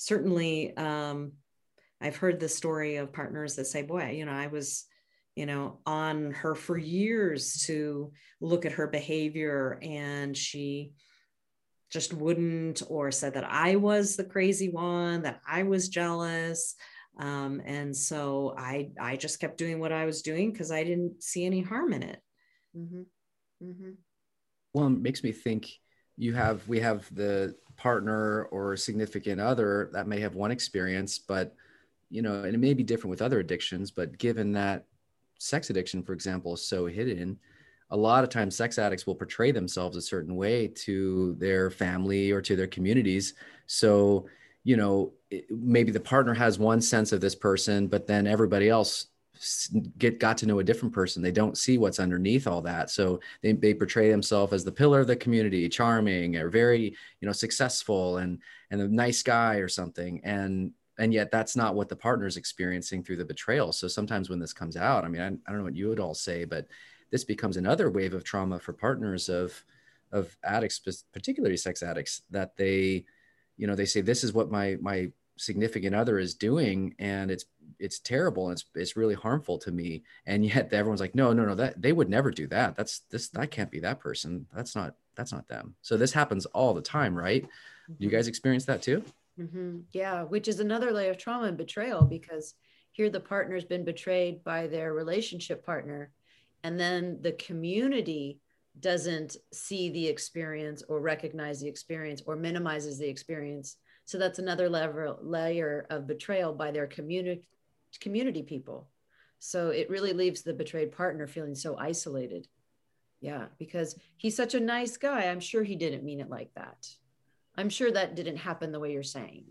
certainly um, I've heard the story of partners that say, boy, you know, I was, you know, on her for years to look at her behavior and she just wouldn't, or said that I was the crazy one, that I was jealous. Um, and so I, I just kept doing what I was doing because I didn't see any harm in it. Mm-hmm. Mm-hmm. Well, it makes me think you have, we have the partner or significant other that may have one experience, but you know, and it may be different with other addictions, but given that sex addiction, for example, is so hidden, a lot of times sex addicts will portray themselves a certain way to their family or to their communities. So, you know, maybe the partner has one sense of this person, but then everybody else get got to know a different person. They don't see what's underneath all that. So they, they portray themselves as the pillar of the community charming or very you know successful and and a nice guy or something. And and yet that's not what the partner is experiencing through the betrayal. So sometimes when this comes out i mean I, I don't know what you would all say but this becomes another wave of trauma for partners of of addicts particularly sex addicts that they you know they say this is what my my significant other is doing and it's it's terrible and it's it's really harmful to me. And yet everyone's like no no no that they would never do that. That's this that can't be that person. That's not that's not them. So this happens all the time right? Mm-hmm. do you guys experience that too? Mm-hmm. yeah which is another layer of trauma and betrayal because here the partner's been betrayed by their relationship partner and then the community doesn't see the experience or recognize the experience or minimizes the experience. So that's another level layer of betrayal by their community community people. So it really leaves the betrayed partner feeling so isolated. Yeah, because he's such a nice guy. I'm sure he didn't mean it like that. I'm sure that didn't happen the way you're saying.